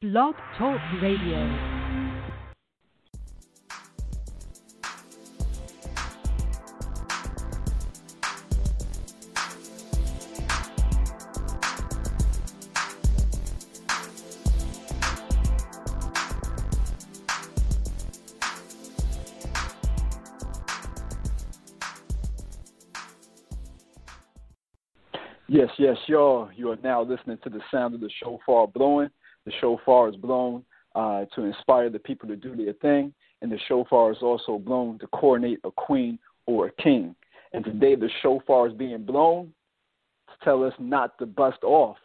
Blog Talk Radio. Yes, yes, y'all. You are now listening to the sound of the shofar blowing. The shofar is blown uh, to inspire the people to do their thing, and the shofar is also blown to coronate a queen or a king. And today the shofar is being blown to tell us not to bust off.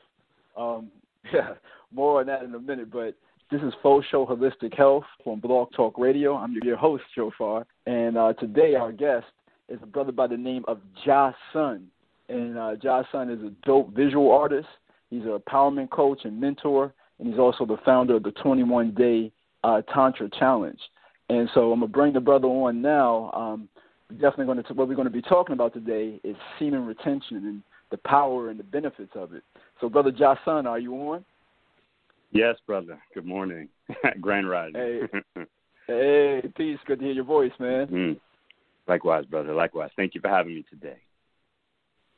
Um, yeah, more on that in a minute, but this is Faux Show Holistic Health from Blog Talk Radio. I'm your host, Shophar, and uh, today our guest is a brother by the name of Ja Sun. And uh, JahSun is a dope visual artist. He's an empowerment coach and mentor, and he's also the founder of the 21 Day uh, Tantra Challenge. And so I'm gonna bring the brother on now. Um, definitely going to what we're going to be talking about today is semen retention and the power and the benefits of it. So, brother JahSun, are you on? Yes, brother. Good morning. Grand Rising. Hey, hey, peace. Good to hear your voice, man. Mm. Likewise, brother. Likewise. Thank you for having me today.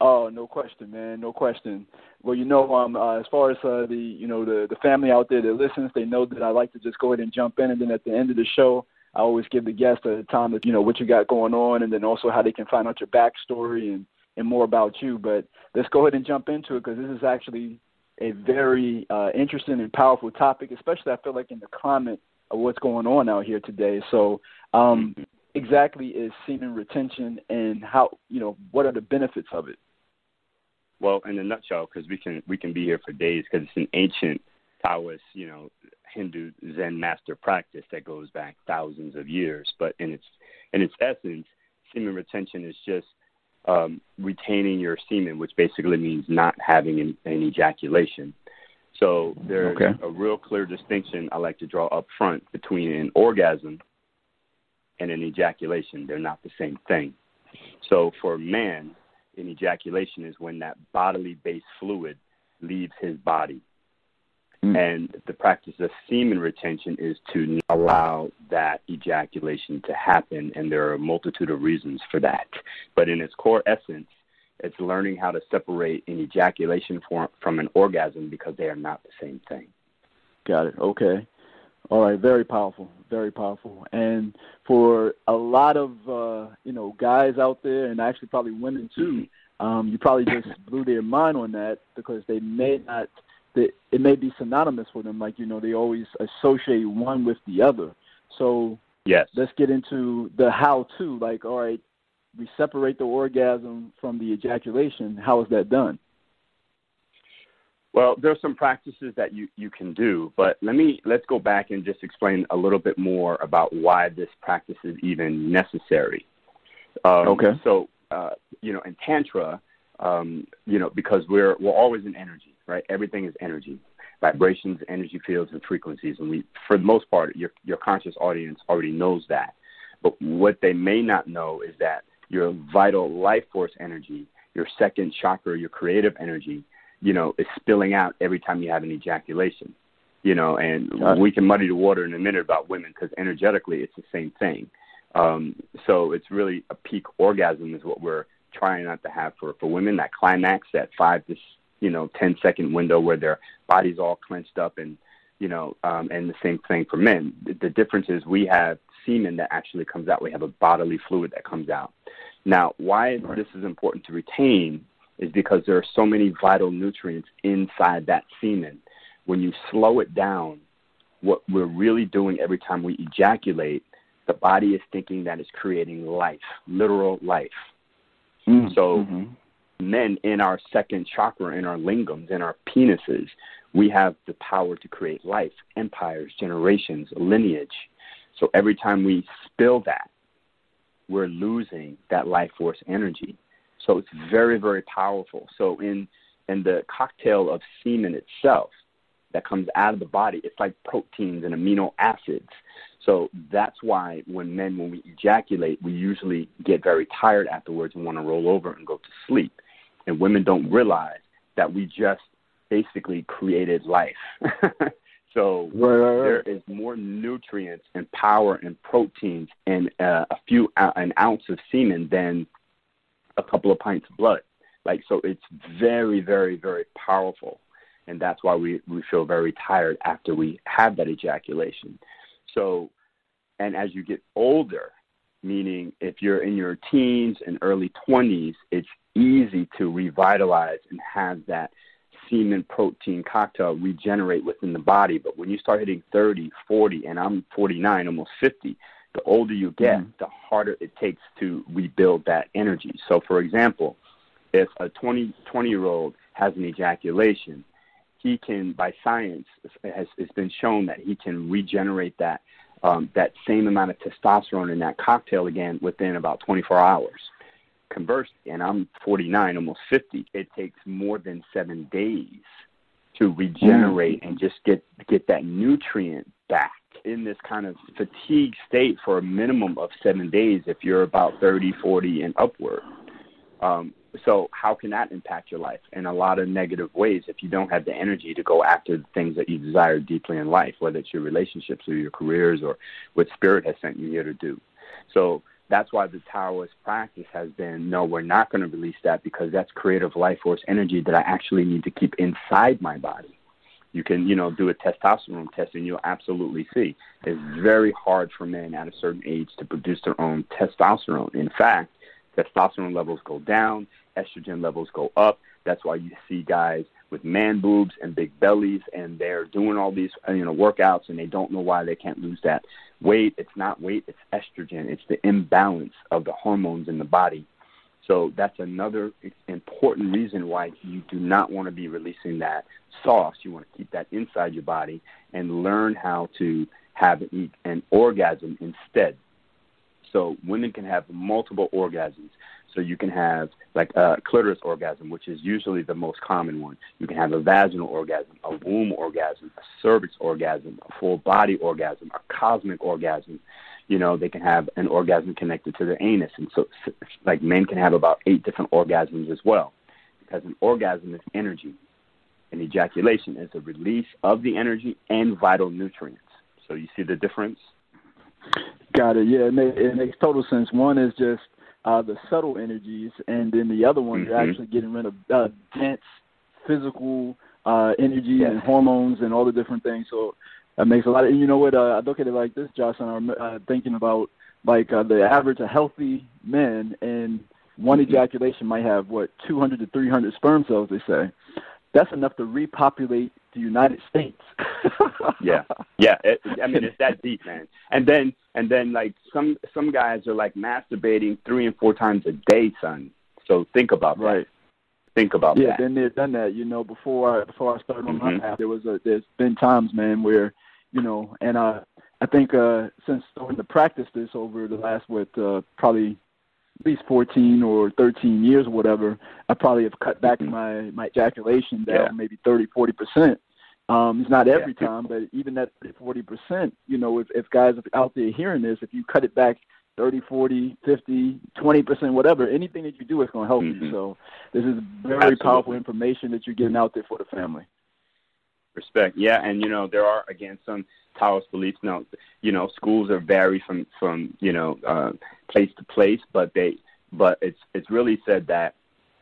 Oh, no question, man. No question. Well, you know, um, uh, as far as uh, the you know the the family out there that listens, they know that I like to just go ahead and jump in, and then at the end of the show, I always give the guest a time to you know what you got going on, and then also how they can find out your backstory and and more about you. But let's go ahead and jump into it because this is actually a very uh, interesting and powerful topic, especially I feel like in the climate of what's going on out here today. So, um, exactly is semen retention and how you know what are the benefits of it? Well, in a nutshell, because we can we can be here for days because it's an ancient Taoist, you know, Hindu Zen master practice that goes back thousands of years. But in its in its essence, semen retention is just um, retaining your semen, which basically means not having an, an ejaculation. So there's Okay. a real clear distinction I like to draw up front between an orgasm and an ejaculation. They're not the same thing. So for man, an ejaculation is when that bodily based fluid leaves his body. Mm. And the practice of semen retention is to allow that ejaculation to happen, and there are a multitude of reasons for that. But in its core essence, it's learning how to separate an ejaculation from, from an orgasm because they are not the same thing. Got it. Okay. All right. Very powerful. Very powerful. And for a lot of uh, you know guys out there, and actually probably women too, um, you probably just blew their mind on that because they may not. They, it may be synonymous for them. Like you know, they always associate one with the other. So Yes. let's get into the how to. Like, all right, we separate the orgasm from the ejaculation. How is that done? Well, there's some practices that you, you can do, but let me let's go back and just explain a little bit more about why this practice is even necessary. Um, Okay. So, uh, you know, in tantra, um, you know, because we're we're always in energy, right? Everything is energy, vibrations, energy fields, and frequencies, and we, for the most part, your your conscious audience already knows that. But what they may not know is that your vital life force energy, your second chakra, your creative energy, you know, is spilling out every time you have an ejaculation. You know, and Got it. we can muddy the water in a minute about women because energetically it's the same thing. Um, so it's really a peak orgasm is what we're trying not to have for for women. That climax, that five to you know ten second window where their body's all clenched up and you know, um, and the same thing for men. The, the difference is we have semen that actually comes out. We have a bodily fluid that comes out. Now, why Right. this is important to retain is because there are so many vital nutrients inside that semen. When you slow it down, what we're really doing every time we ejaculate, the body is thinking that it's creating life, literal life. So- Mhm. Men in our second chakra, in our lingams, in our penises, we have the power to create life, empires, generations, lineage. So every time we spill that, we're losing that life force energy. So it's very, very powerful. So in in the cocktail of semen itself that comes out of the body, it's like proteins and amino acids. So that's why when men, when we ejaculate, we usually get very tired afterwards and want to roll over and go to sleep. And women don't realize that we just basically created life. So right, right, right. there is more nutrients and power and proteins in uh, a few uh, an ounce of semen than a couple of pints of blood. Like so, it's very, very, very powerful, and that's why we we feel very tired after we have that ejaculation. So, and as you get older, meaning if you're in your teens and early 20s, it's easy to revitalize and have that semen protein cocktail regenerate within the body. But when you start hitting 30, 40, and I'm 49, almost 50, the older you get, mm-hmm. the harder it takes to rebuild that energy. So, for example, if a 20, 20 year old has an ejaculation, he can, by science, has, it's been shown that he can regenerate that um, that same amount of testosterone in that cocktail again within about 24 hours. Conversely, and I'm 49, almost 50, it takes more than seven days to regenerate mm. and just get get that nutrient back in this kind of fatigue state for a minimum of seven days if you're about 30, 40, and upward. Um, so how can that impact your life in a lot of negative ways if you don't have the energy to go after the things that you desire deeply in life, whether it's your relationships or your careers or what spirit has sent you here to do. So that's why the Taoist practice has been no, we're not going to release that because that's creative life force energy that I actually need to keep inside my body. You can, you know, do a testosterone test and you'll absolutely see it's very hard for men at a certain age to produce their own testosterone. In fact, testosterone levels go down, estrogen levels go up. That's why you see guys with man boobs and big bellies, and they're doing all these you know workouts, and they don't know why they can't lose that weight. It's not weight; it's estrogen. It's the imbalance of the hormones in the body. So that's another important reason why you do not want to be releasing that sauce. You want to keep that inside your body and learn how to have an orgasm instead. So women can have multiple orgasms. So you can have like a clitoris orgasm, which is usually the most common one. You can have a vaginal orgasm, a womb orgasm, a cervix orgasm, a full body orgasm, a cosmic orgasm. You know, they can have an orgasm connected to their anus. And so, like, men can have about eight different orgasms as well. Because an orgasm is energy, and ejaculation is a release of the energy and vital nutrients. So, you see the difference? Got it. Yeah, it, may, it makes total sense. One is just uh, the subtle energies, and then the other one, mm-hmm. you're actually getting rid of uh, dense physical uh, energy yes. and hormones and all the different things. So that makes a lot of. And you know what? Uh, I look at it like this, Josh, and I'm uh, thinking about like uh, the average of healthy men, and one mm-hmm. ejaculation might have what 200 to 300 sperm cells. They say that's enough to repopulate the United States. yeah, yeah. It, I mean, it's that deep, man. And then, and then, like some some guys are like masturbating three and four times a day, son. So think about right. that. Think about yeah, that. Yeah, been there, done that. You know, before I before I started on mm-hmm. my path, there was a there's been times, man, where you know, and uh, I think uh, since starting to practice this over the last what uh, probably at least 14 or 13 years or whatever, I probably have cut back mm-hmm. my my ejaculation down yeah. maybe 30, 40 percent. Um, it's not every yeah. time, but even that 30, 40 percent, you know, if if guys out there hearing this, if you cut it back 30, 40, 50, 20 percent, whatever, anything that you do is going to help mm-hmm. you. So this is very Absolutely. powerful information that you're getting out there for the family. Respect, yeah, and you know there are again some Taoist beliefs. Now, you know, schools are vary from from you know uh, place to place, but they but it's it's really said that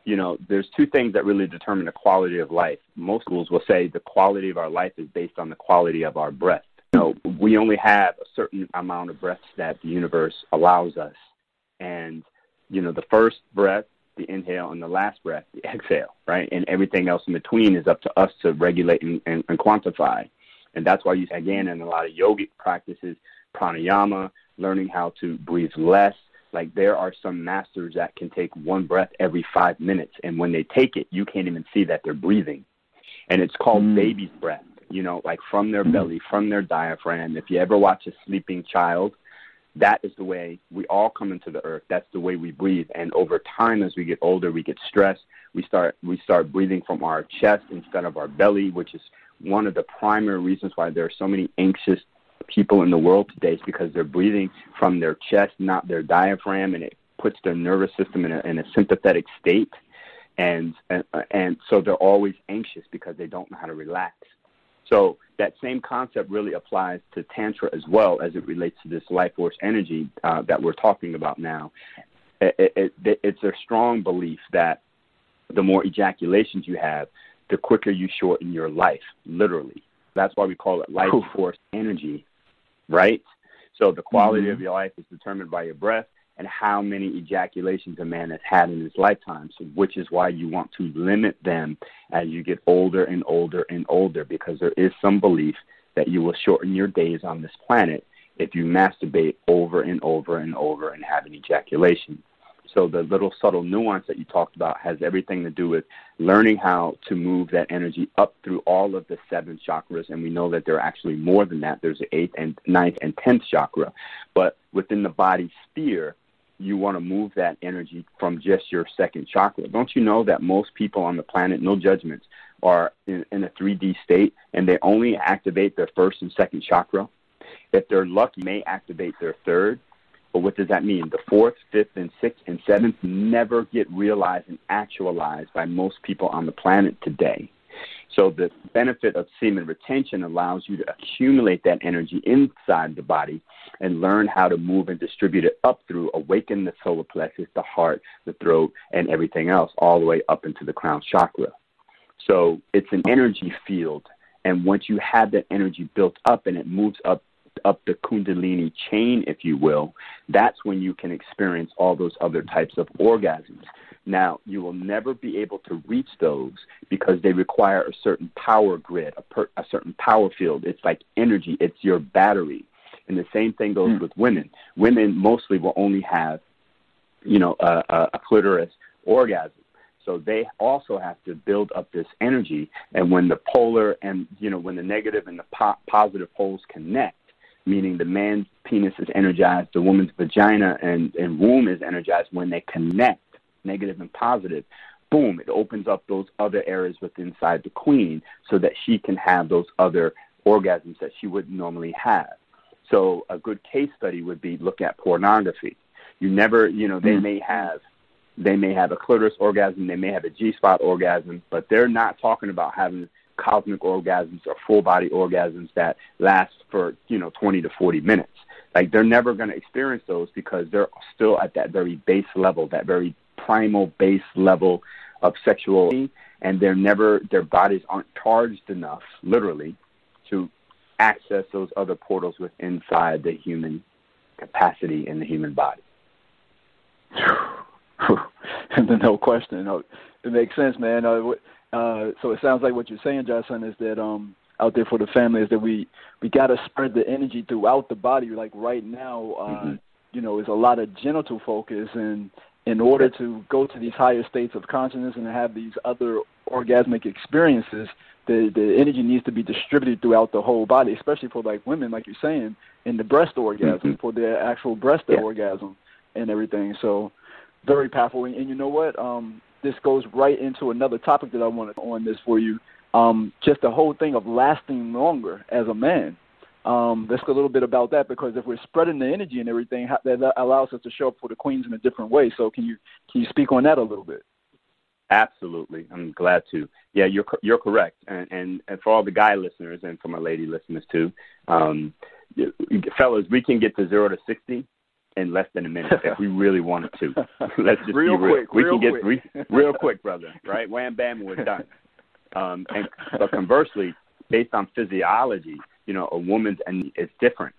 you know there's two things that really determine the quality of life. Most schools will say the quality of our life is based on the quality of our breath. You know, we only have a certain amount of breaths that the universe allows us, and you know the first breath the inhale and the last breath, the exhale, right? And everything else in between is up to us to regulate and, and, and quantify. And that's why you, again, in a lot of yogic practices, pranayama, learning how to breathe less. Like there are some masters that can take one breath every five minutes. And when they take it, you can't even see that they're breathing. And it's called mm. baby's breath, you know, like from their mm. belly, from their diaphragm. If you ever watch a sleeping child, that is the way we all come into the earth. That's the way we breathe. And over time, as we get older, we get stressed. We start we start breathing from our chest instead of our belly, which is one of the primary reasons why there are so many anxious people in the world today. Is because they're breathing from their chest, not their diaphragm, and it puts their nervous system in a, in a sympathetic state. And, and and so they're always anxious because they don't know how to relax. So that same concept really applies to Tantra as well as it relates to this life force energy uh, that we're talking about now. It, it, it's a strong belief that the more ejaculations you have, the quicker you shorten your life, literally. That's why we call it life force energy, right? So the quality mm-hmm. of your life is determined by your breath and how many ejaculations a man has had in his lifetime, so, which is why you want to limit them as you get older and older and older, because there is some belief that you will shorten your days on this planet if you masturbate over and over and over and have an ejaculation. So the little subtle nuance that you talked about has everything to do with learning how to move that energy up through all of the seven chakras, and we know that there are actually more than that. There's the eighth and ninth and tenth chakra, but within the body sphere, you want to move that energy from just your second chakra. Don't you know that most people on the planet, no judgments, are in, in a 3D state and they only activate their first and second chakra? If they're lucky, may activate their third but what does that mean? The fourth, fifth, and sixth and seventh never get realized and actualized by most people on the planet today. So the benefit of semen retention allows you to accumulate that energy inside the body and learn how to move and distribute it up through, awaken the solar plexus, the heart, the throat, and everything else, all the way up into the crown chakra. So it's an energy field. And once you have that energy built up and it moves up up the Kundalini chain, if you will, that's when you can experience all those other types of orgasms. Now, you will never be able to reach those because they require a certain power grid, a, per, a certain power field. It's like energy, it's your battery. And the same thing goes mm. with women. Women mostly will only have, you know, a, a, a clitoris orgasm. So they also have to build up this energy. And when the polar and, you know, when the negative and the po- positive poles connect, meaning the man's penis is energized, the woman's vagina and, and womb is energized when they connect, negative and positive. Boom, it opens up those other areas within inside the queen so that she can have those other orgasms that she wouldn't normally have. So a good case study would be look at pornography. You never, you know, they mm may have they may have a clitoris orgasm, they may have a G spot orgasm, but they're not talking about having cosmic orgasms or full body orgasms that last for you know 20 to 40 minutes like they're never going to experience those because they're still at that very base level that very primal base level of sexuality and they're never their bodies aren't charged enough literally to access those other portals within inside the human capacity in the human body no question no, it makes sense man uh, uh, so it sounds like what you're saying, JahSun, is that um, out there for the family is that we we got to spread the energy throughout the body. Like right now, uh, mm-hmm. you know, is a lot of genital focus, and in order to go to these higher states of consciousness and have these other orgasmic experiences, the the energy needs to be distributed throughout the whole body, especially for like women, like you're saying, in the breast orgasm mm-hmm. for their actual breast yeah. orgasm and everything. So very powerful. And, and you know what? Um, this goes right into another topic that I wanted on this for you. Um, just the whole thing of lasting longer as a man. Um, let's go a little bit about that because if we're spreading the energy and everything, that allows us to show up for the queens in a different way. So can you can you speak on that a little bit? Absolutely, I'm glad to. Yeah, you're you're correct, and and, and for all the guy listeners and for my lady listeners too, um, fellas, we can get to zero to sixty in less than a minute if we really wanted to. Let's just real be real. quick. We real can quick. get re- real quick, brother. Right? Wham bam, we're done. Um, and but conversely, based on physiology, you know, a woman's and it's different.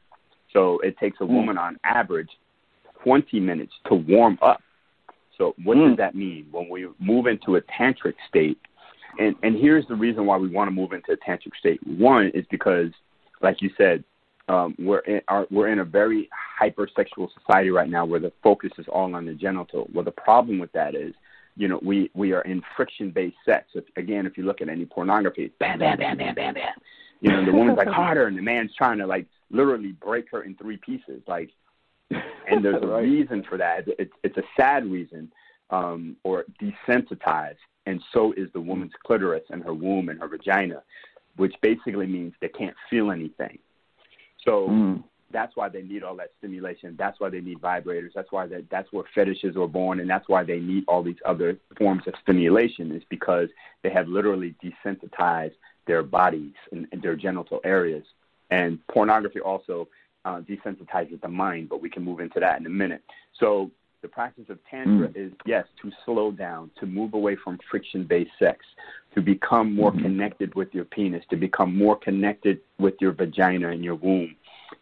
So it takes a mm. woman on average 20 minutes to warm up. So what mm. does that mean when we move into a tantric state? And and here's the reason why we want to move into a tantric state. One is because, like you said, um, we're in our, we're in a very hypersexual society right now where the focus is all on the genital. Well, the problem with that is, you know, we we are in friction based sex. If, again, if you look at any pornography, bam, bam, bam, bam, bam, bam. You know, the woman's like harder, and the man's trying to like literally break her in three pieces. Like, and there's a reason for that. It's it's a sad reason, um, or desensitized, and so is the woman's clitoris and her womb and her vagina, which basically means they can't feel anything so mm. that's why they need all that stimulation. That's why they need vibrators. That's why that that's where fetishes were born, and that's why they need all these other forms of stimulation. Is because they have literally desensitized their bodies and, and their genital areas. And pornography also uh, desensitizes the mind, but we can move into that in a minute. So the practice of tantra mm. is yes to slow down, to move away from friction-based sex, to become more mm-hmm. connected with your penis, to become more connected with your vagina and your womb,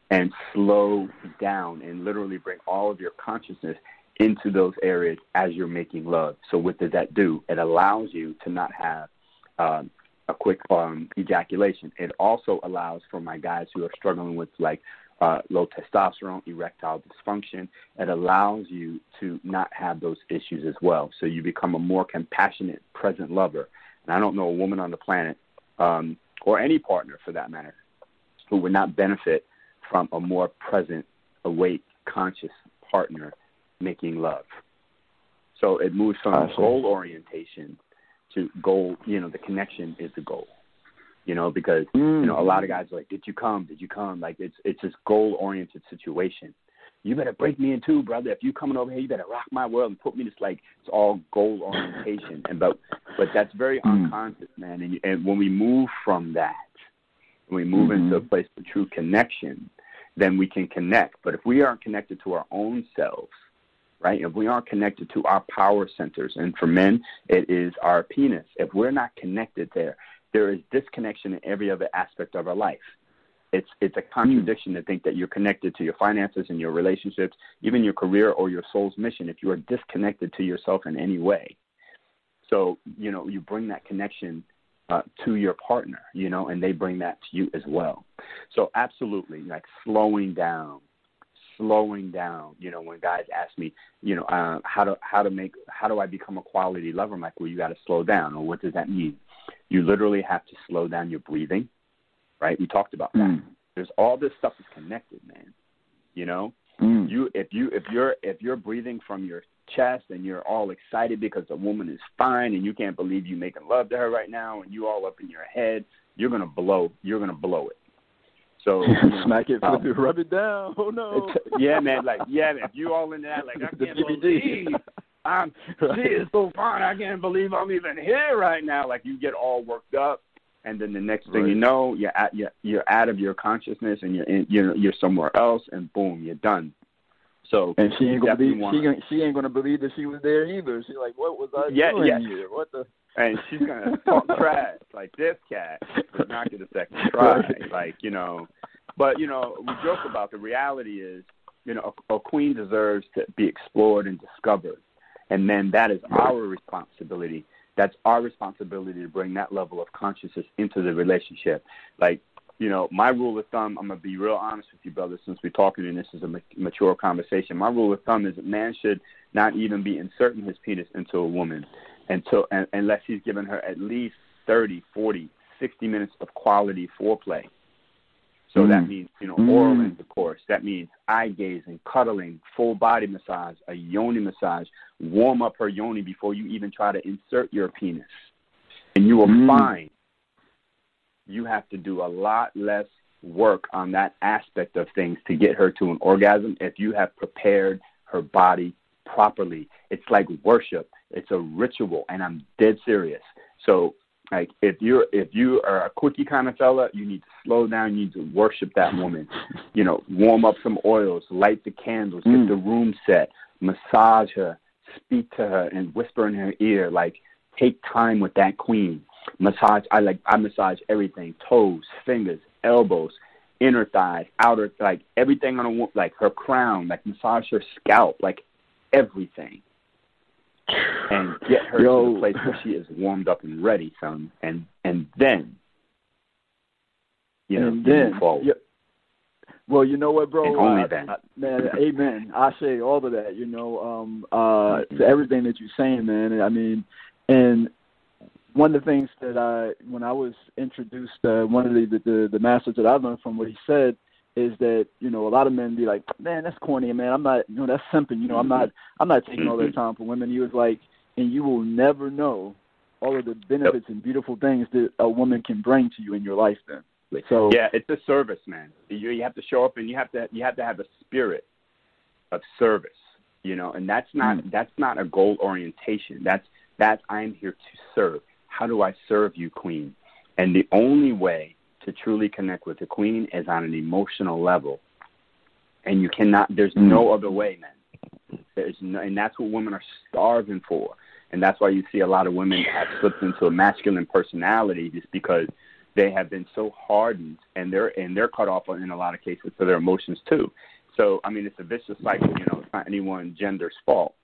and slow down and literally bring all of your consciousness into those areas as you're making love. So what does that do? It allows you to not have um, a quick um, ejaculation. It also allows for my guys who are struggling with like uh, low testosterone, erectile dysfunction. It allows you to not have those issues as well. So you become a more compassionate, present lover. And I don't know a woman on the planet, um, or any partner for that matter, who would not benefit from a more present, awake, conscious partner making love. So it moves from goal orientation to goal. You know, the connection is the goal. You know, because mm. you know a lot of guys are like, "Did you come? Did you come?" Like it's it's this goal oriented situation. You better break me in two, brother. If you coming over here, you better rock my world and put me. Just like it's all goal orientation, and but but that's very mm. unconscious, man. And and when we move from that, when we move mm-hmm. into a place of true connection, then we can connect. But if we aren't connected to our own selves, right? If we aren't connected to our power centers, and for men, it is our penis. If we're not connected there, there is disconnection in every other aspect of our life. It's it's a contradiction to think that you're connected to your finances and your relationships, even your career or your soul's mission, if you are disconnected to yourself in any way. So you know you bring that connection uh, to your partner, you know, and they bring that to you as well. So absolutely, like slowing down, slowing down. You know, when guys ask me, you know, uh, how to how to make how do I become a quality lover? I'm like, well, you got to slow down. Or what does that mean? You literally have to slow down your breathing, right? We talked about that. Mm. There's all this stuff is connected, man. You know, mm. you if you if you're if you're breathing from your chest and you're all excited because the woman is fine and you can't believe you making love to her right now and you all up in your head, you're gonna blow. You're gonna blow it. So you know, smack it, um, flip it, rub it down. Oh no. yeah, man. Like yeah, if you all in that, like I can't believe I'm. Right. She is so fine. I can't believe I'm even here right now. Like you get all worked up, and then the next thing right. you know, you're at, you're, you're out of your consciousness, and you're in, you're you're somewhere else, and boom, you're done. So and she ain't gonna be she, she ain't gonna believe that she was there either. She's like, what was I yeah, doing yeah. here? What the? And she's gonna talk trash like this cat is not get a second try. Like you know, but you know we joke about the reality is you know a, a queen deserves to be explored and discovered, and then that is our responsibility. That's our responsibility to bring that level of consciousness into the relationship. Like you know, my rule of thumb, I'm gonna be real honest with you, brother, since we're talking and this is a mature conversation. My rule of thumb is that man should not even be inserting his penis into a woman until unless he's given her at least 30, 40, 60 minutes of quality foreplay. So mm. that means, you know, mm. oral intercourse. That means eye gazing, cuddling, full body massage, a yoni massage. Warm up her yoni before you even try to insert your penis. And you will mm. find you have to do a lot less work on that aspect of things to get her to an orgasm if you have prepared her body properly. It's like worship. It's a ritual, and I'm dead serious. So, like, if you're if you are a quickie kind of fella, you need to slow down. You need to worship that woman. You know, warm up some oils, light the candles, mm. get the room set, massage her, speak to her, and whisper in her ear. Like, take time with that queen. Massage. I like. I massage everything: toes, fingers, elbows, inner thighs, outer, like everything on a like her crown, like massage her scalp, like everything and get her Yo. to the place where she is warmed up and ready, son. And and then, you know, and then, forward. Yeah. Well, you know what, bro? And only then. I, man, amen. I say all of that. You know, um, uh, to everything that you're saying, man. I mean, and one of the things that I, when I was introduced, uh, one of the, the the the masters that I learned from what he said is that you know a lot of men be like, man, that's corny, man. I'm not, you know, that's simping. You know, I'm not, I'm not taking all that mm-hmm. time for women. He was like, and you will never know all of the benefits yep. and beautiful things that a woman can bring to you in your life. Then, so yeah, it's a service, man. You you have to show up and you have to you have to have a spirit of service, you know, and that's not mm. that's not a goal orientation. That's that's I'm here to serve. How do I serve you, Queen? And the only way to truly connect with the queen is on an emotional level. And you cannot, there's no hmm. other way, man. There's no, and that's what women are starving for. And that's why you see a lot of women have slipped into a masculine personality just because they have been so hardened and they're and they're cut off in a lot of cases for their emotions too. So I mean it's a vicious cycle, you know, it's not any one gender's fault.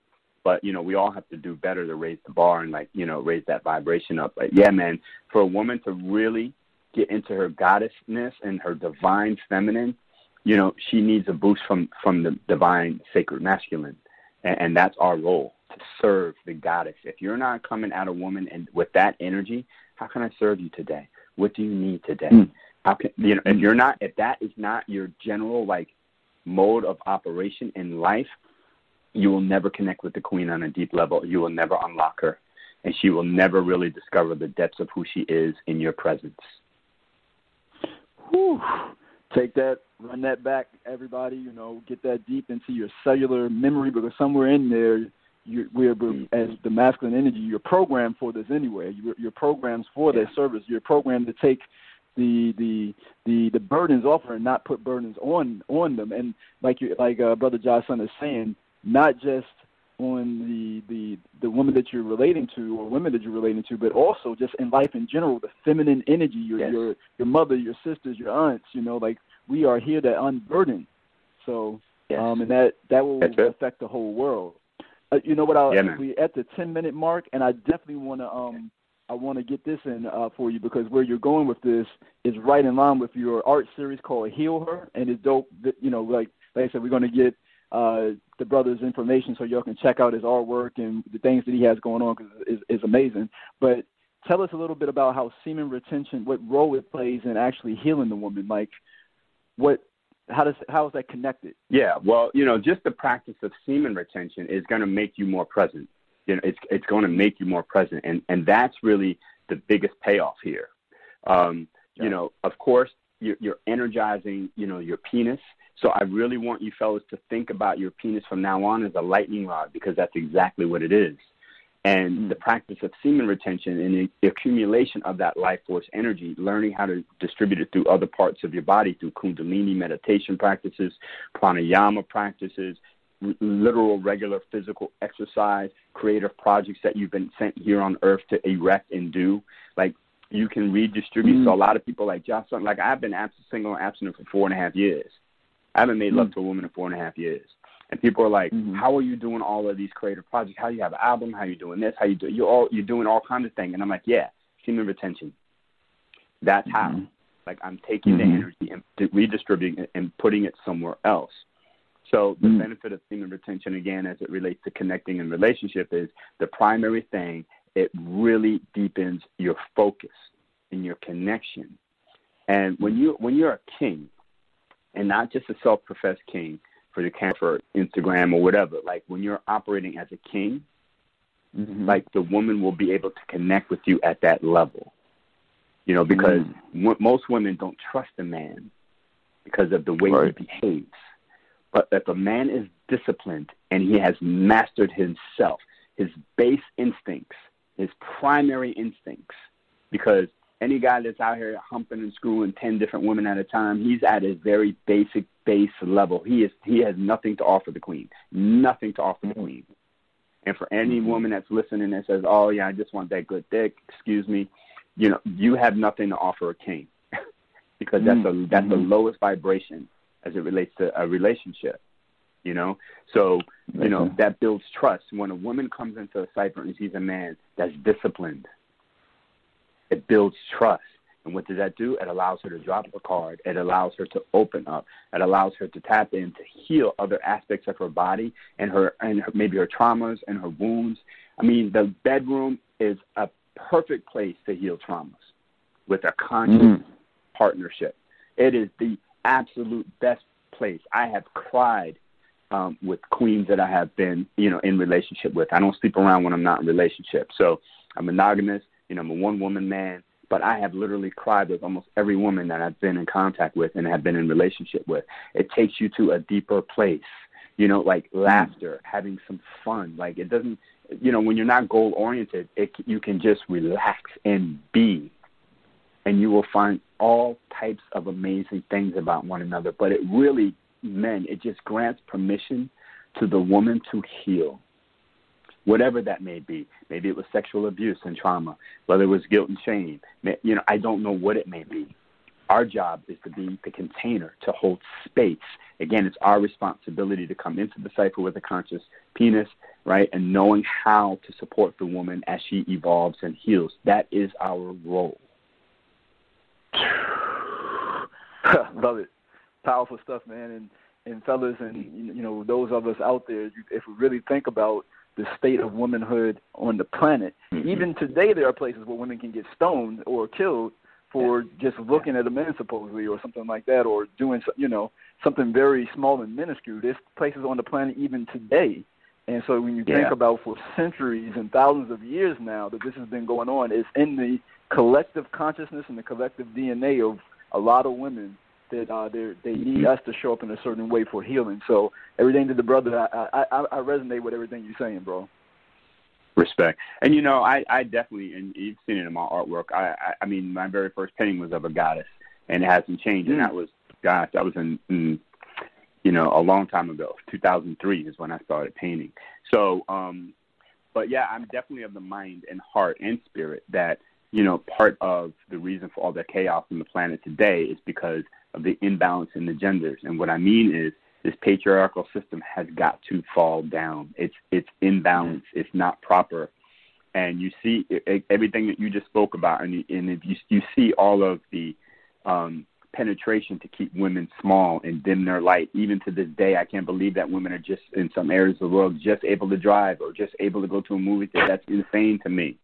But, you know, we all have to do better to raise the bar and like, you know, raise that vibration up. But yeah, man, for a woman to really get into her goddessness and her divine feminine, you know, she needs a boost from from the divine sacred masculine. And, and that's our role to serve the goddess. If you're not coming at a woman and with that energy, how can I serve you today? What do you need today? Mm. How can you know if you're not if that is not your general like mode of operation in life, you will never connect with the queen on a deep level. You will never unlock her, and she will never really discover the depths of who she is in your presence. Whew. Take that, run that back, everybody. You know, get that deep into your cellular memory because somewhere in there, you, we're as the masculine energy. You're programmed for this anyway. You're, you're programmed for yeah. that service. You're programmed to take the the the the burdens off her and not put burdens on on them. And like you, like uh, Brother JahSun is saying, not just on the the the woman that you're relating to or women that you're relating to, but also just in life in general, the feminine energy, your yes. your your mother, your sisters, your aunts, you know, like we are here to unburden. So yes. um and that that will affect the whole world. Uh, you know what? I yeah, we at the ten minute mark, and I definitely want to um I want to get this in uh, for you because where you're going with this is right in line with your art series called Heal Her, and it's dope. That, you know, like like I said, we're going to get uh, the brother's information so y'all can check out his artwork and the things that he has going on because it's, it's amazing. But tell us a little bit about how semen retention, what role it plays in actually healing the woman. Like, what, how does, how is that connected? Yeah, well, you know, just the practice of semen retention is going to make you more present. You know, it's it's going to make you more present, and and that's really the biggest payoff here. Um, yeah. You know, of course, you're, you're energizing, you know, your penis so I really want you fellas to think about your penis from now on as a lightning rod because that's exactly what it is. And mm. the practice of semen retention and the accumulation of that life force energy, learning how to distribute it through other parts of your body through Kundalini meditation practices, pranayama practices, literal regular physical exercise, creative projects that you've been sent here on earth to erect and do. Like you can redistribute. Mm. So a lot of people like Josh, like I've been absent, single and abstinent for four and a half years. I haven't made love mm-hmm. to a woman in four and a half years. And people are like, mm-hmm. "How are you doing all of these creative projects? How do you have an album? How are you doing this? How you do? You're all you're doing all kinds of things." And I'm like, "Yeah, human retention. That's how. Mm-hmm. Like I'm taking the mm-hmm. energy and redistributing it and putting it somewhere else." So the mm-hmm. benefit of semen retention, again, as it relates to connecting in relationship, is the primary thing. It really deepens your focus and your connection. And when you when you're a king, and not just a self-professed king for the for Instagram or whatever. Like when you're operating as a king, mm-hmm. like the woman will be able to connect with you at that level. You know, because mm-hmm. w- most women don't trust a man because of the way right. he behaves. But if a man is disciplined and he has mastered himself, his base instincts, his primary instincts, because any guy that's out here humping and screwing ten different women at a time, he's at his very basic base level. He is he has nothing to offer the queen, nothing to offer the mm-hmm. queen. And for any mm-hmm. woman that's listening and says, "Oh yeah, I just want that good dick," excuse me, you know, you have nothing to offer a king because that's a that's the mm-hmm. lowest vibration as it relates to a relationship. You know, so you know that builds trust. When a woman comes into a cipher and sees a man that's disciplined, it builds trust. And what does that do? It allows her to drop a card. It allows her to open up. It allows her to tap in to heal other aspects of her body and her and her, maybe her traumas and her wounds. I mean, the bedroom is a perfect place to heal traumas with a conscious mm. partnership. It is the absolute best place. I have cried um, with queens that I have been, you know, in relationship with. I don't sleep around when I'm not in relationship. So I'm monogamous. You know, I'm a one woman man, but I have literally cried with almost every woman that I've been in contact with and have been in relationship with. It takes you to a deeper place. You know, like laughter, having some fun. Like it doesn't, you know, when you're not goal oriented, it you can just relax and be and you will find all types of amazing things about one another. But it really, men, it just grants permission to the woman to heal, whatever that may be. Maybe it was sexual abuse and trauma, whether it was guilt and shame. You know, I don't know what it may be. Our job is to be the container to hold space. Again, it's our responsibility to come into the cipher with a conscious penis, right? And knowing how to support the woman as she evolves and heals. That is our role. Love it. Powerful stuff, man. And and fellas, and you know those of us out there, if we really think about the state of womanhood on the planet, mm-hmm. even today there are places where women can get stoned or killed for just looking at a man supposedly or something like that or doing you know something very small and minuscule there's places on the planet even today and so when you yeah. think about for centuries and thousands of years now that this has been going on it's in the collective consciousness and the collective dna of a lot of women that uh, they they need us to show up in a certain way for healing so everything to the brother i i i resonate with everything you're saying bro respect. And you know, I, I definitely, and you've seen it in my artwork. I, I, I mean, my very first painting was of a goddess, and it hasn't changed. Mm. And that was, gosh, that was in, in, you know, a long time ago. 2003 is when I started painting. So, um, but yeah, I'm definitely of the mind and heart and spirit that you know part of the reason for all the chaos on the planet today is because of the imbalance in the genders. And what I mean is this patriarchal system has got to fall down. It's it's imbalanced. It's not proper, and you see everything that you just spoke about, and, and if you you see all of the um, penetration to keep women small and dim their light. Even to this day, I can't believe that women are just in some areas of the world just able to drive or just able to go to a movie theater. That's insane to me.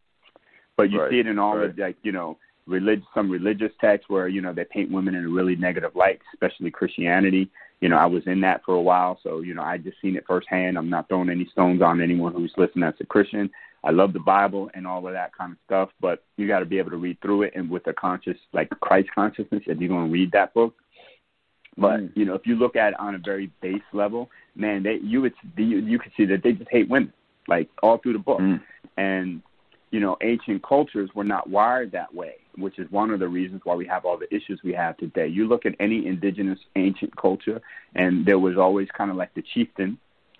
But you right, see it in all right. of like you know relig- some religious texts where you know they paint women in a really negative light, especially Christianity you know, I was in that for a while, so you know, I just seen it firsthand. I'm not throwing any stones on anyone who's listening that's a Christian. I love the Bible and all of that kind of stuff, but you got to be able to read through it and with a conscious, like Christ consciousness, if you're going to read that book. But mm. you know, if you look at it on a very base level, man, they you would you, you could see that they just hate women, like all through the book. Mm. And you know, ancient cultures were not wired that way, which is one of the reasons why we have all the issues we have today. You look at any indigenous ancient culture, and there was always kind of like the chieftain,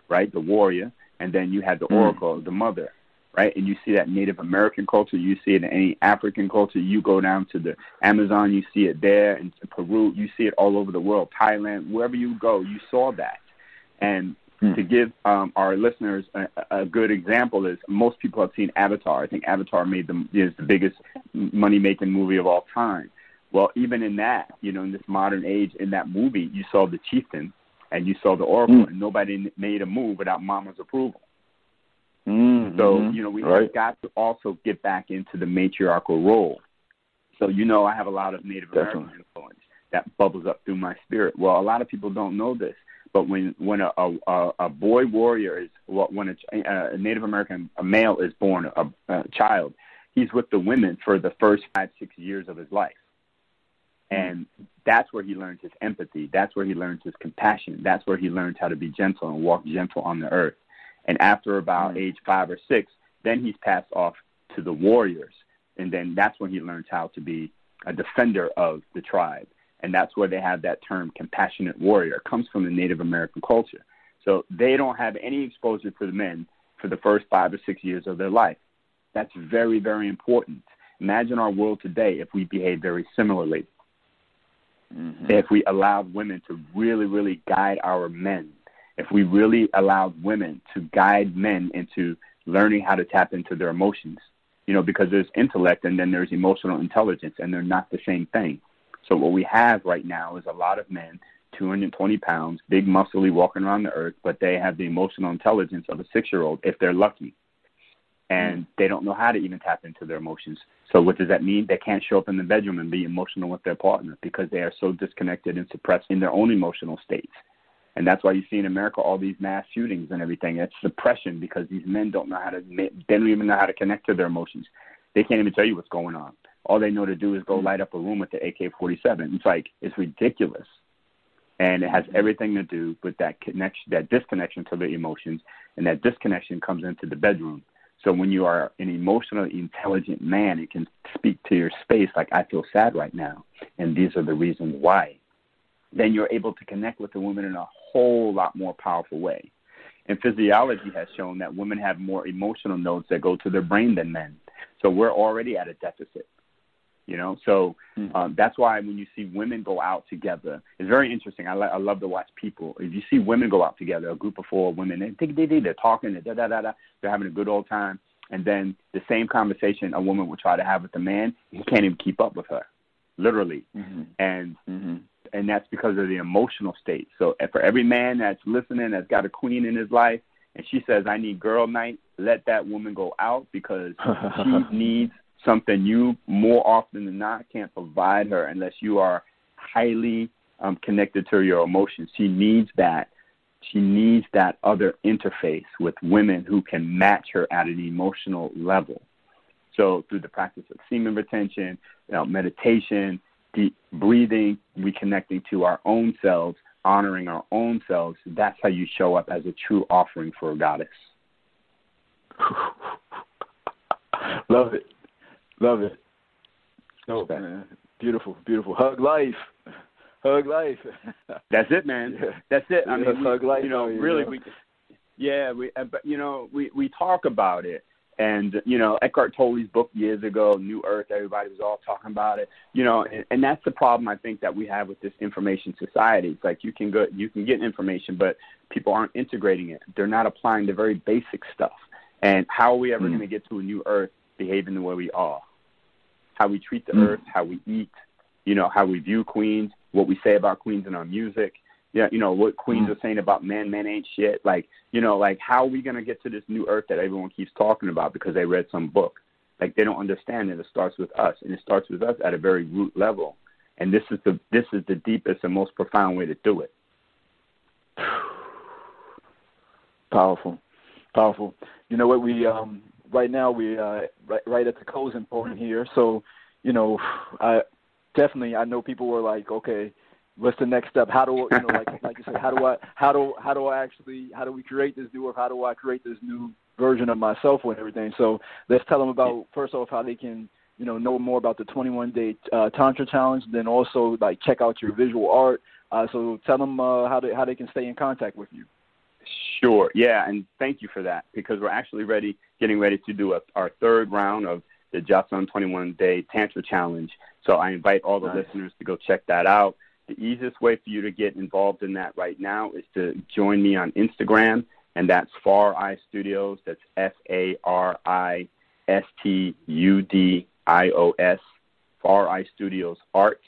right, the warrior, and then you had the mm. oracle, the mother, right? And you see that Native American culture, you see it in any African culture. You go down to the Amazon, you see it there, in Peru, you see it all over the world, Thailand, wherever you go, you saw that. And Hmm. To give um, our listeners a, a, good example is most people have seen Avatar. I think Avatar made the is the biggest money making movie of all time. Well, even in that, you know, in this modern age, in that movie, you saw the chieftain and you saw the oracle, mm. and nobody made a move without Mama's approval. Mm-hmm. So you know, we right. have got to also get back into the matriarchal role. So you know, I have a lot of Native Definitely. American influence that bubbles up through my spirit. Well, a lot of people don't know this. But when when a a, a boy warrior is when a, a Native American a male is born a, a child, he's with the women for the first five six years of his life, and that's where he learns his empathy. That's where he learns his compassion. That's where he learns how to be gentle and walk gentle on the earth. And after about mm-hmm. age five or six, then he's passed off to the warriors, and then that's when he learns how to be a defender of the tribe and that's where they have that term compassionate warrior. It comes from the Native American culture. So they don't have any exposure to the men for the first five or six years of their life. That's very, very important. Imagine our world today if we behave very similarly. Mm-hmm. If we allowed women to really, really guide our men, if we really allowed women to guide men into learning how to tap into their emotions, you know, because there's intellect and then there's emotional intelligence, and they're not the same thing. So what we have right now is a lot of men, 220 pounds, big muscly walking around the earth, but they have the emotional intelligence of a six-year-old if they're lucky. And mm. they don't know how to even tap into their emotions. So what does that mean? They can't show up in the bedroom and be emotional with their partner because they are so disconnected and suppressed in their own emotional states. And that's why you see in America all these mass shootings and everything. It's suppression because these men don't know how to, they don't even know how to connect to their emotions. They can't even tell you what's going on all they know to do is go mm-hmm. light up a room with the AK-47. It's like it's ridiculous, and it has everything to do with that connection, that disconnection to the emotions, and that disconnection comes into the bedroom. So when you are an emotionally intelligent man, it can speak to your space like, I feel sad right now, and these are the reasons why. Then you're able to connect with the woman in a whole lot more powerful way. And physiology has shown that women have more emotional nodes that go to their brain than men. So we're already at a deficit. You know, so hmm. um, that's why when you see women go out together, it's very interesting. I, li- I love to watch people. If you see women go out together, a group of four women, they, they, they, they're talking, they're, da, da, da, da, they're having a good old time. And then the same conversation a woman will try to have with a man, he can't even keep up with her, literally. Mm-hmm. And mm-hmm. and that's because of the emotional state. So for every man that's listening, that's got a queen in his life, and she says, "I need girl night," let that woman go out because she needs something you more often than not can't provide her unless you are highly um, connected to your emotions. She needs that. She needs that other interface with women who can match her at an emotional level. So through the practice of semen retention, you know, meditation, deep breathing, reconnecting to our own selves, honoring our own selves, that's how you show up as a true offering for a goddess. Love it. Love it. Oh man, beautiful, beautiful. Hug life. Hug life. That's it, man. That's it. I mean, we, hug life. You know, really, know? we. Yeah, we. But you know, we we talk about it, and you know, Eckhart Tolle's book years ago, New Earth. Everybody was all talking about it. You know, and, and that's the problem I think that we have with this information society. It's like you can go, you can get information, but people aren't integrating it. They're not applying the very basic stuff. And how are we ever mm. going to get to a new Earth behaving the way we are? how we treat the mm. earth, how we eat, you know, how we view queens, what we say about queens in our music, yeah, you know, what queens mm. are saying about men, men ain't shit. Like, you know, like how are we gonna get to this new earth that everyone keeps talking about because they read some book? Like they don't understand that it starts with us and it starts with us at a very root level. And this is the this is the deepest and most profound way to do it. Powerful. Powerful. You know what we um right now we uh right, right at the closing point here. So, you know, I definitely I know people were like, okay, what's the next step? How do you know, like like you said, how do I how do how do I actually how do we create this new or how do I create this new version of myself and everything? So let's tell them about first off how they can you know know more about the 21 day uh, tantra challenge, then also like check out your visual art. Uh, so tell them uh, how they how they can stay in contact with you. Sure. Yeah, and thank you for that because we're actually ready, getting ready to do a, our third round of the JahSun 21 Day Tantra Challenge. So I invite all the nice. listeners to go check that out. The easiest way for you to get involved in that right now is to join me on Instagram, and that's Fari Studios. That's F A R I S T U D I O S, Fari Studios Art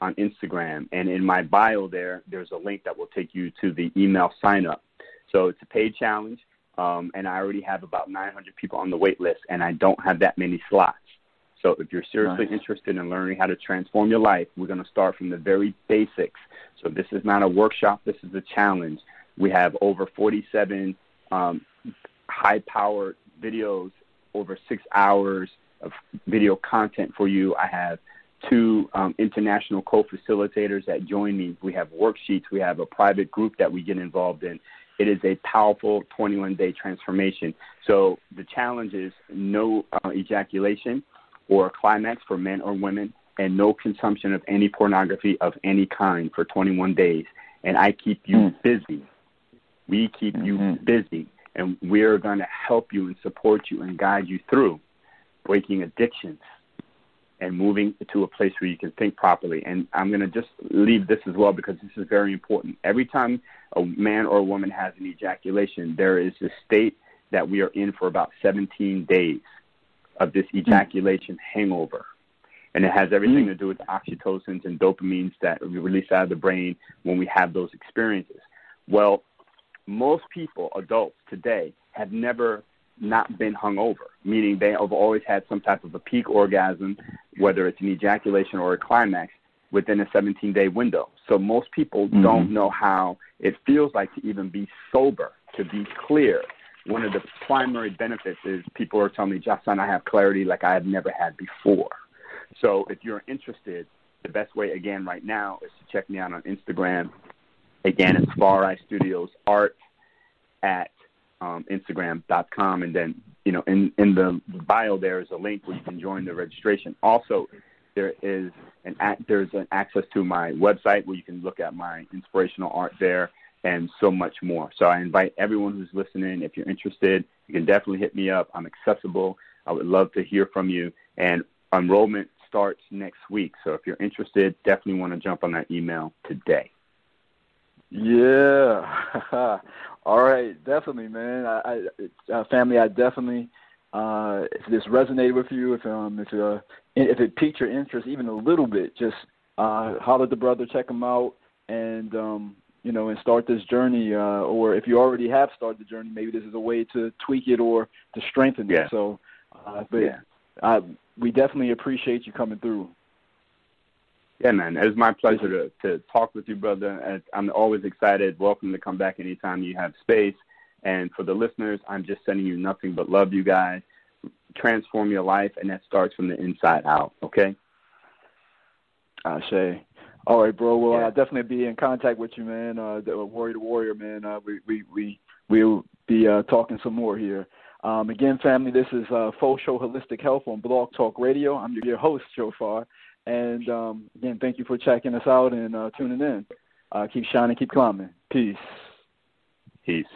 on Instagram. And in my bio there, there's a link that will take you to the email sign up. So it's a paid challenge, um, and I already have about 900 people on the wait list, and I don't have that many slots. So if you're seriously nice. interested in learning how to transform your life, we're going to start from the very basics. So this is not a workshop, this is a challenge. We have over 47 um, high powered videos, over six hours of video content for you. I have two um, international co-facilitators that join me. We have worksheets. We have a private group that we get involved in. It is a powerful 21-day transformation. So the challenge is no uh, ejaculation or climax for men or women, and no consumption of any pornography of any kind for 21 days. And I keep you mm. busy. We keep mm-hmm. you busy, and we're going to help you and support you and guide you through breaking addictions and moving to a place where you can think properly. And I'm going to just leave this as well because this is very important. Every time a man or a woman has an ejaculation, there is a state that we are in for about 17 days of this ejaculation mm. hangover. And it has everything mm. to do with oxytocins and dopamines that we release out of the brain when we have those experiences. Well, most people, adults today, have never not been hungover, meaning they have always had some type of a peak orgasm, whether it's an ejaculation or a climax, within a 17 day window. So most people mm-hmm. don't know how it feels like to even be sober, to be clear. One of the primary benefits is people are telling me, JahSun, I have clarity like I have never had before. So if you're interested, the best way again right now is to check me out on Instagram. Again, it's Fari Studios Art at um, Instagram.com, and then you know, in in the bio there is a link where you can join the registration. Also, there is an there's an access to my website where you can look at my inspirational art there and so much more. So I invite everyone who's listening, if you're interested, you can definitely hit me up. I'm accessible. I would love to hear from you. And enrollment starts next week. So if you're interested, definitely want to jump on that email today. Yeah. All right, definitely, man. I, I uh, family, I definitely uh, if this resonated with you, if um, if uh, if it piqued your interest even a little bit, just uh, holler at the brother, check him out, and um, you know, and start this journey. Uh, or if you already have started the journey, maybe this is a way to tweak it or to strengthen yeah. it. So, uh, but yeah. I, we definitely appreciate you coming through. Yeah, man, it's my pleasure to, to talk with you, brother. I'm always excited. Welcome to come back anytime you have space. And for the listeners, I'm just sending you nothing but love, you guys. Transform your life, and that starts from the inside out, okay? Ashe. All right, bro. Well, yeah. I'll definitely be in contact with you, man. Uh, the warrior to warrior, man. Uh, we we we we'll be uh, talking some more here. Um, again, family, this is uh, Faux Show Holistic Health on Blog Talk Radio. I'm your, host, Shophar. And um, again, thank you for checking us out and uh, tuning in. Uh, keep shining, keep climbing. Peace. Peace.